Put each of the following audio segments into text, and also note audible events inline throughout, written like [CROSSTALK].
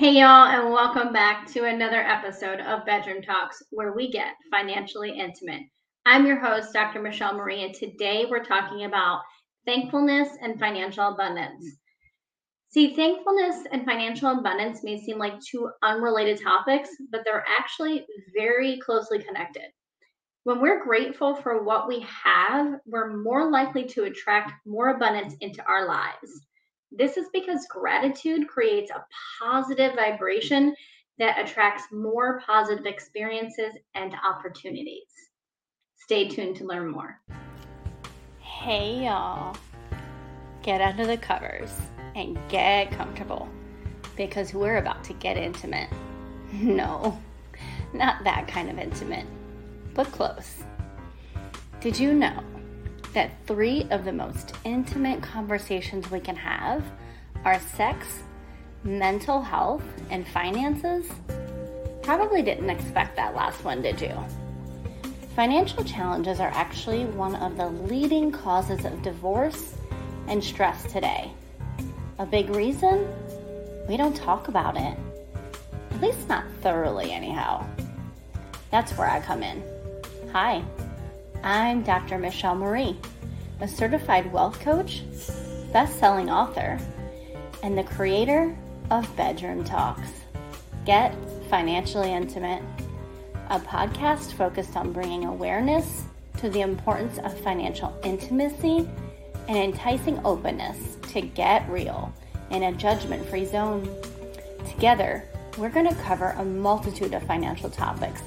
Hey, y'all, and welcome back to another episode of Bedroom Talks, where we get financially intimate. I'm your host, Dr. Michelle Marie, and today we're talking about thankfulness and financial abundance. See, thankfulness and financial abundance may seem like two unrelated topics, but they're actually very closely connected. When we're grateful for what we have, we're more likely to attract more abundance into our lives. This is because gratitude creates a positive vibration that attracts more positive experiences and opportunities. Stay tuned to learn more. Hey, y'all. Get under the covers and get comfortable because we're about to get intimate. [LAUGHS] No, not that kind of intimate, but close. Did you know that three of the most intimate conversations we can have are sex, mental health, and finances? Probably didn't expect that last one, did you? Financial challenges are actually one of the leading causes of divorce and stress today. A big reason? We don't talk about it. At least not thoroughly, anyhow. That's where I come in. Hi, I'm Dr. Michelle Marie, a certified wealth coach, best selling author, and the creator of Bedroom Talks. Get financially intimate, a podcast focused on bringing awareness to the importance of financial intimacy and enticing openness to get real in a judgment free zone. Together, we're going to cover a multitude of financial topics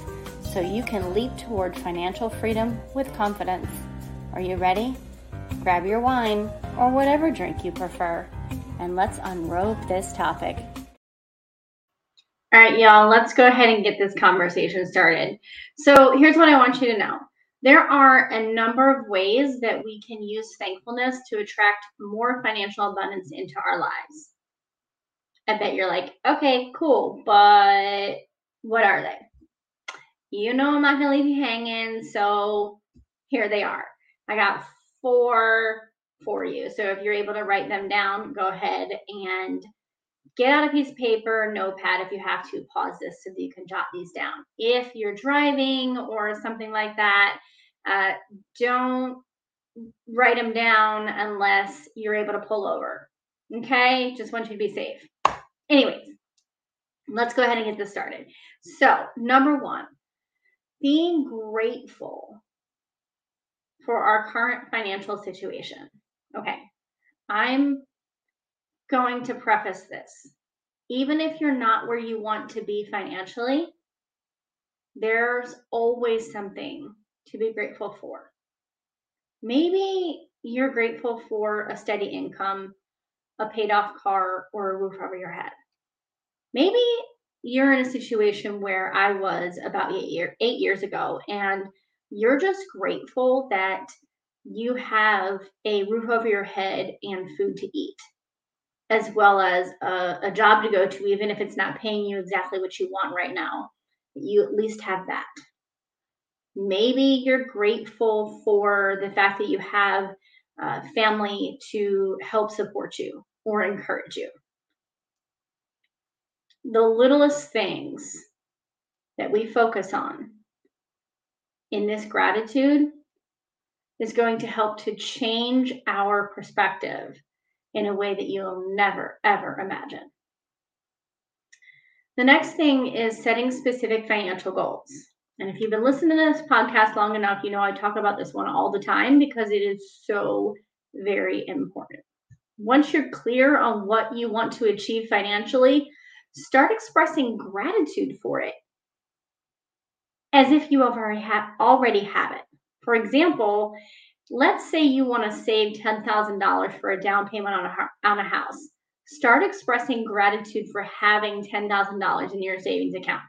so you can leap toward financial freedom with confidence. Are you ready? Grab your wine or whatever drink you prefer, and let's unrobe this topic. All right, y'all, let's go ahead and get this conversation started. So, here's what I want you to know there are a number of ways that we can use thankfulness to attract more financial abundance into our lives. I bet you're like, okay, cool, but what are they? You know I'm not to leave you hanging. So here they are. I got four for you. So if you're able to write them down, go ahead and get out a piece of paper, notepad if you have to. Pause this so that you can jot these down. If you're driving or something like that, uh, don't write them down unless you're able to pull over. Okay, just want you to be safe. Anyways, let's go ahead and get this started. So, number one, being grateful for our current financial situation. Okay, I'm going to preface this. Even if you're not where you want to be financially, there's always something to be grateful for. Maybe you're grateful for a steady income, a paid off car, or a roof over your head. Maybe you're in a situation where I was about eight, year, eight years ago, and you're just grateful that you have a roof over your head and food to eat, as well as a, a job to go to, even if it's not paying you exactly what you want right now. You at least have that. Maybe you're grateful for the fact that you have uh, family to help support you or encourage you the littlest things that we focus on in this gratitude is going to help to change our perspective in a way that you'll never, ever imagine. The next thing is setting specific financial goals. And if you've been listening to this podcast long enough, you know I talk about this one all the time because it is so very important. Once you're clear on what you want to achieve financially, start expressing gratitude for it as if you already have, already have it. For example, let's say you want to save $10,000 for a down payment on a, on a house. Start expressing gratitude for having $10,000 in your savings account.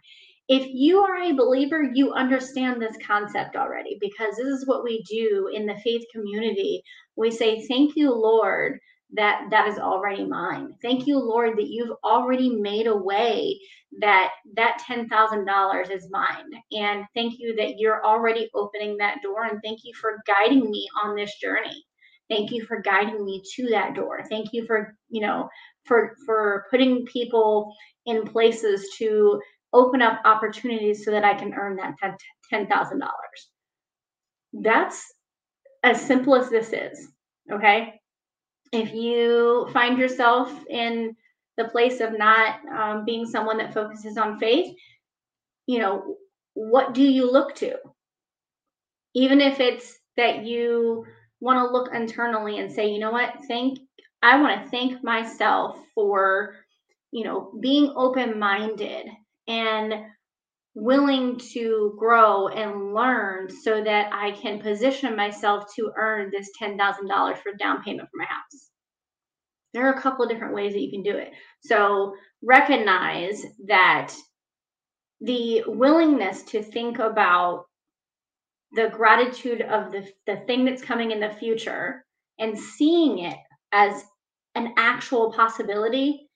If you are a believer, you understand this concept already because this is what we do in the faith community. We say, Thank you, Lord, that that is already mine. Thank you, Lord, that you've already made a way that that $10,000 is mine. And thank you that you're already opening that door. And thank you for guiding me on this journey. Thank you for guiding me to that door. Thank you for, you know, for for putting people in places to open up opportunities so that I can earn that $10,000. That's as simple as this is, okay? If you find yourself in the place of not um, being someone that focuses on faith, you know, what do you look to? Even if it's that you want to look internally and say, you know what, thank I want to thank myself for, you know, being open-minded and willing to grow and learn so that I can position myself to earn this $10,000 for down payment for my house. There are a couple of different ways that you can do it. So recognize that the willingness to think about the gratitude of the, the thing that's coming in the future and seeing it as an actual possibility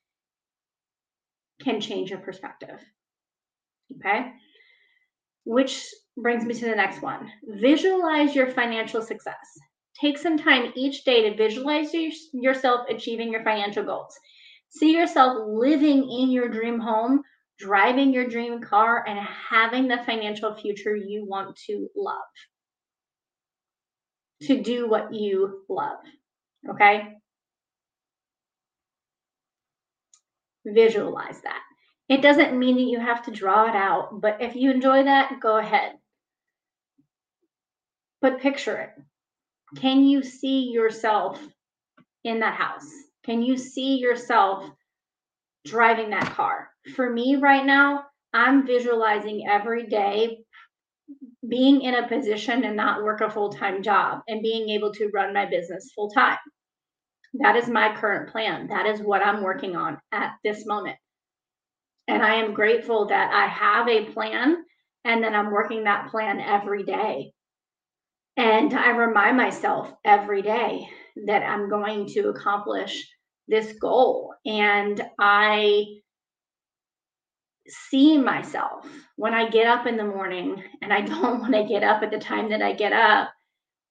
can change your perspective. Okay. Which brings me to the next one visualize your financial success. Take some time each day to visualize yourself achieving your financial goals. See yourself living in your dream home, driving your dream car, and having the financial future you want to love. To do what you love. Okay? Visualize that. It doesn't mean that you have to draw it out, but if you enjoy that, go ahead. But picture it. Can you see yourself in that house? Can you see yourself driving that car? For me right now, I'm visualizing every day being in a position and not work a full time job and being able to run my business full time. That is my current plan. That is what I'm working on at this moment. And I am grateful that I have a plan and that I'm working that plan every day. And I remind myself every day that I'm going to accomplish this goal. And I see myself when I get up in the morning and I [LAUGHS] don't want to get up at the time that I get up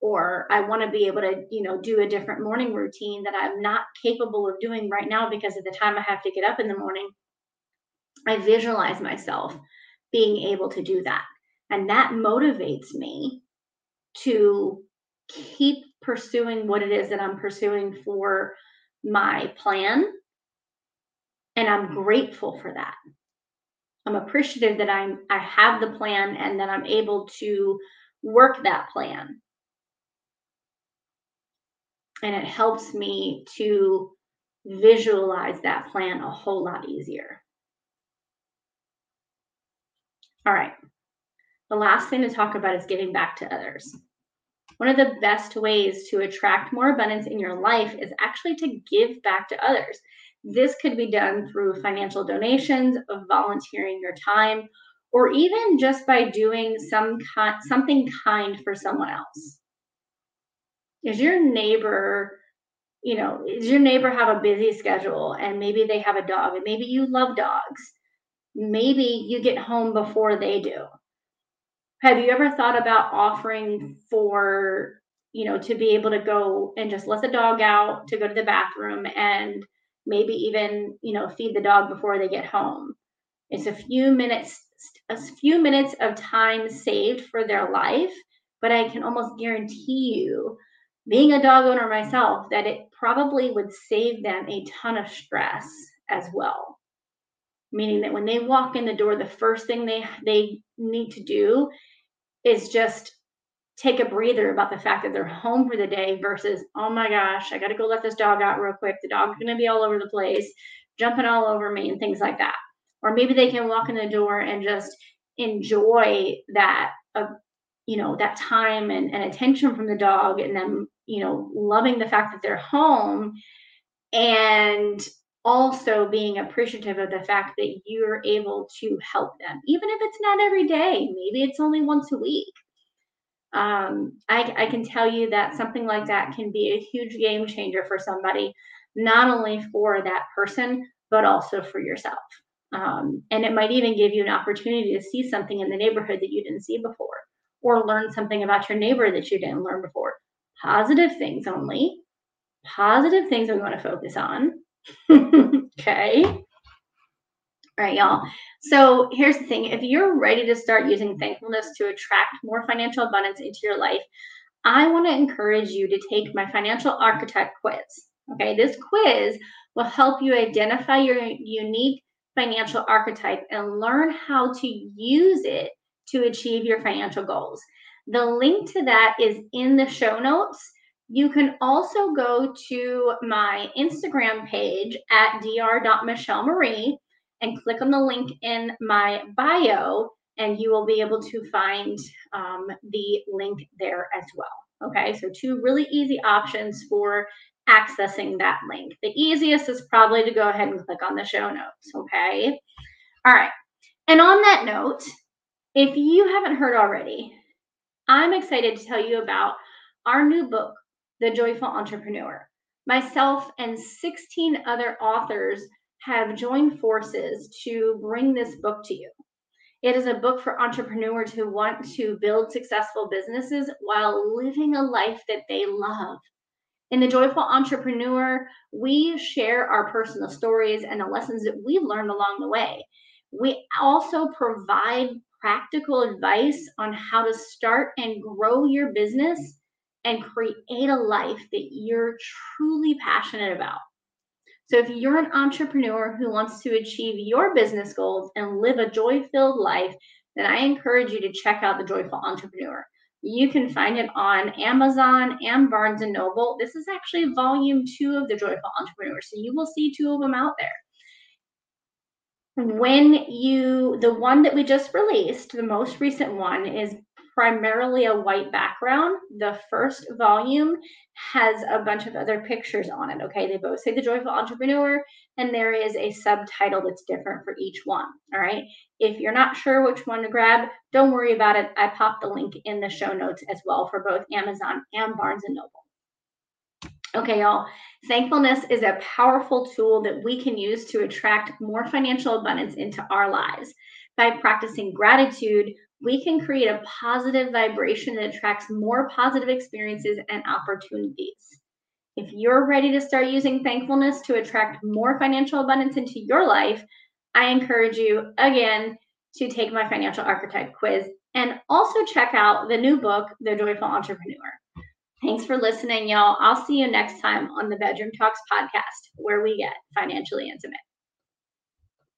or I want to be able to, you know, do a different morning routine that I'm not capable of doing right now because of the time I have to get up in the morning. I visualize myself being able to do that. And that motivates me to keep pursuing what it is that I'm pursuing for my plan. And I'm hmm. grateful for that. I'm appreciative that I'm I have the plan and that I'm able to work that plan. And it helps me to visualize that plan a whole lot easier. All right. The last thing to talk about is giving back to others. One of the best ways to attract more abundance in your life is actually to give back to others. This could be done through financial donations, volunteering your time, or even just by doing some kind, something kind for someone else. Is your neighbor, you know, does your neighbor have a busy schedule and maybe they have a dog and maybe you love dogs? Maybe you get home before they do. Have you ever thought about offering for, you know, to be able to go and just let the dog out to go to the bathroom and maybe even, you know, feed the dog before they get home? It's a few minutes a few minutes of time saved for their life, but I can almost guarantee you being a dog owner myself that it probably would save them a ton of stress as well meaning that when they walk in the door the first thing they they need to do is just take a breather about the fact that they're home for the day versus oh my gosh i got to go let this dog out real quick. The dog's going to be all over the place jumping all over me and things like that. Or maybe they can walk in the door and just enjoy that uh, you know that time and, and attention from the dog and them you know loving the fact that they're home and also being appreciative of the fact that you're able to help them, even if it's not every day, maybe it's only once a week. Um, I, I can tell you that something like that can be a huge game changer for somebody, not only for that person, but also for yourself. Um, and it might even give you an opportunity to see something in the neighborhood that you didn't see before, or learn something about your neighbor that you didn't learn before. Positive things only. Positive things we want to focus on [LAUGHS] okay. All right, y'all. So here's the thing if you're ready to start using thankfulness to attract more financial abundance into your life, I want to encourage you to take my financial archetype quiz. Okay, this quiz will help you identify your unique financial archetype and learn how to use it to achieve your financial goals. The link to that is in the show notes. You can also go to my Instagram page at dr.michelleMarie and click on the link in my bio, and you will be able to find um, the link there as well. Okay, so two really easy options for accessing that link. The easiest is probably to go ahead and click on the show notes. Okay, all right. And on that note, if you haven't heard already, I'm excited to tell you about our new book, The Joyful Entrepreneur. Myself and 16 other authors have joined forces to bring this book to you. It is a book for entrepreneurs who want to build successful businesses while living a life that they love. In The Joyful Entrepreneur, we share our personal stories and the lessons that we've learned along the way. We also provide practical advice on how to start and grow your business and create a life that you're truly passionate about. So, if you're an entrepreneur who wants to achieve your business goals and live a joy filled life, then I encourage you to check out The Joyful Entrepreneur. You can find it on Amazon and Barnes and Noble. This is actually volume two of The Joyful Entrepreneur. So, you will see two of them out there when you the one that we just released the most recent one is primarily a white background the first volume has a bunch of other pictures on it okay they both say the joyful entrepreneur and there is a subtitle that's different for each one all right if you're not sure which one to grab don't worry about it i popped the link in the show notes as well for both amazon and barnes and noble Okay, y'all. Thankfulness is a powerful tool that we can use to attract more financial abundance into our lives. By practicing gratitude, we can create a positive vibration that attracts more positive experiences and opportunities. If you're ready to start using thankfulness to attract more financial abundance into your life, I encourage you again to take my financial archetype quiz and also check out the new book, The Joyful Entrepreneur. Thanks for listening, y'all. I'll see you next time on the Bedroom Talks podcast, where we get financially intimate.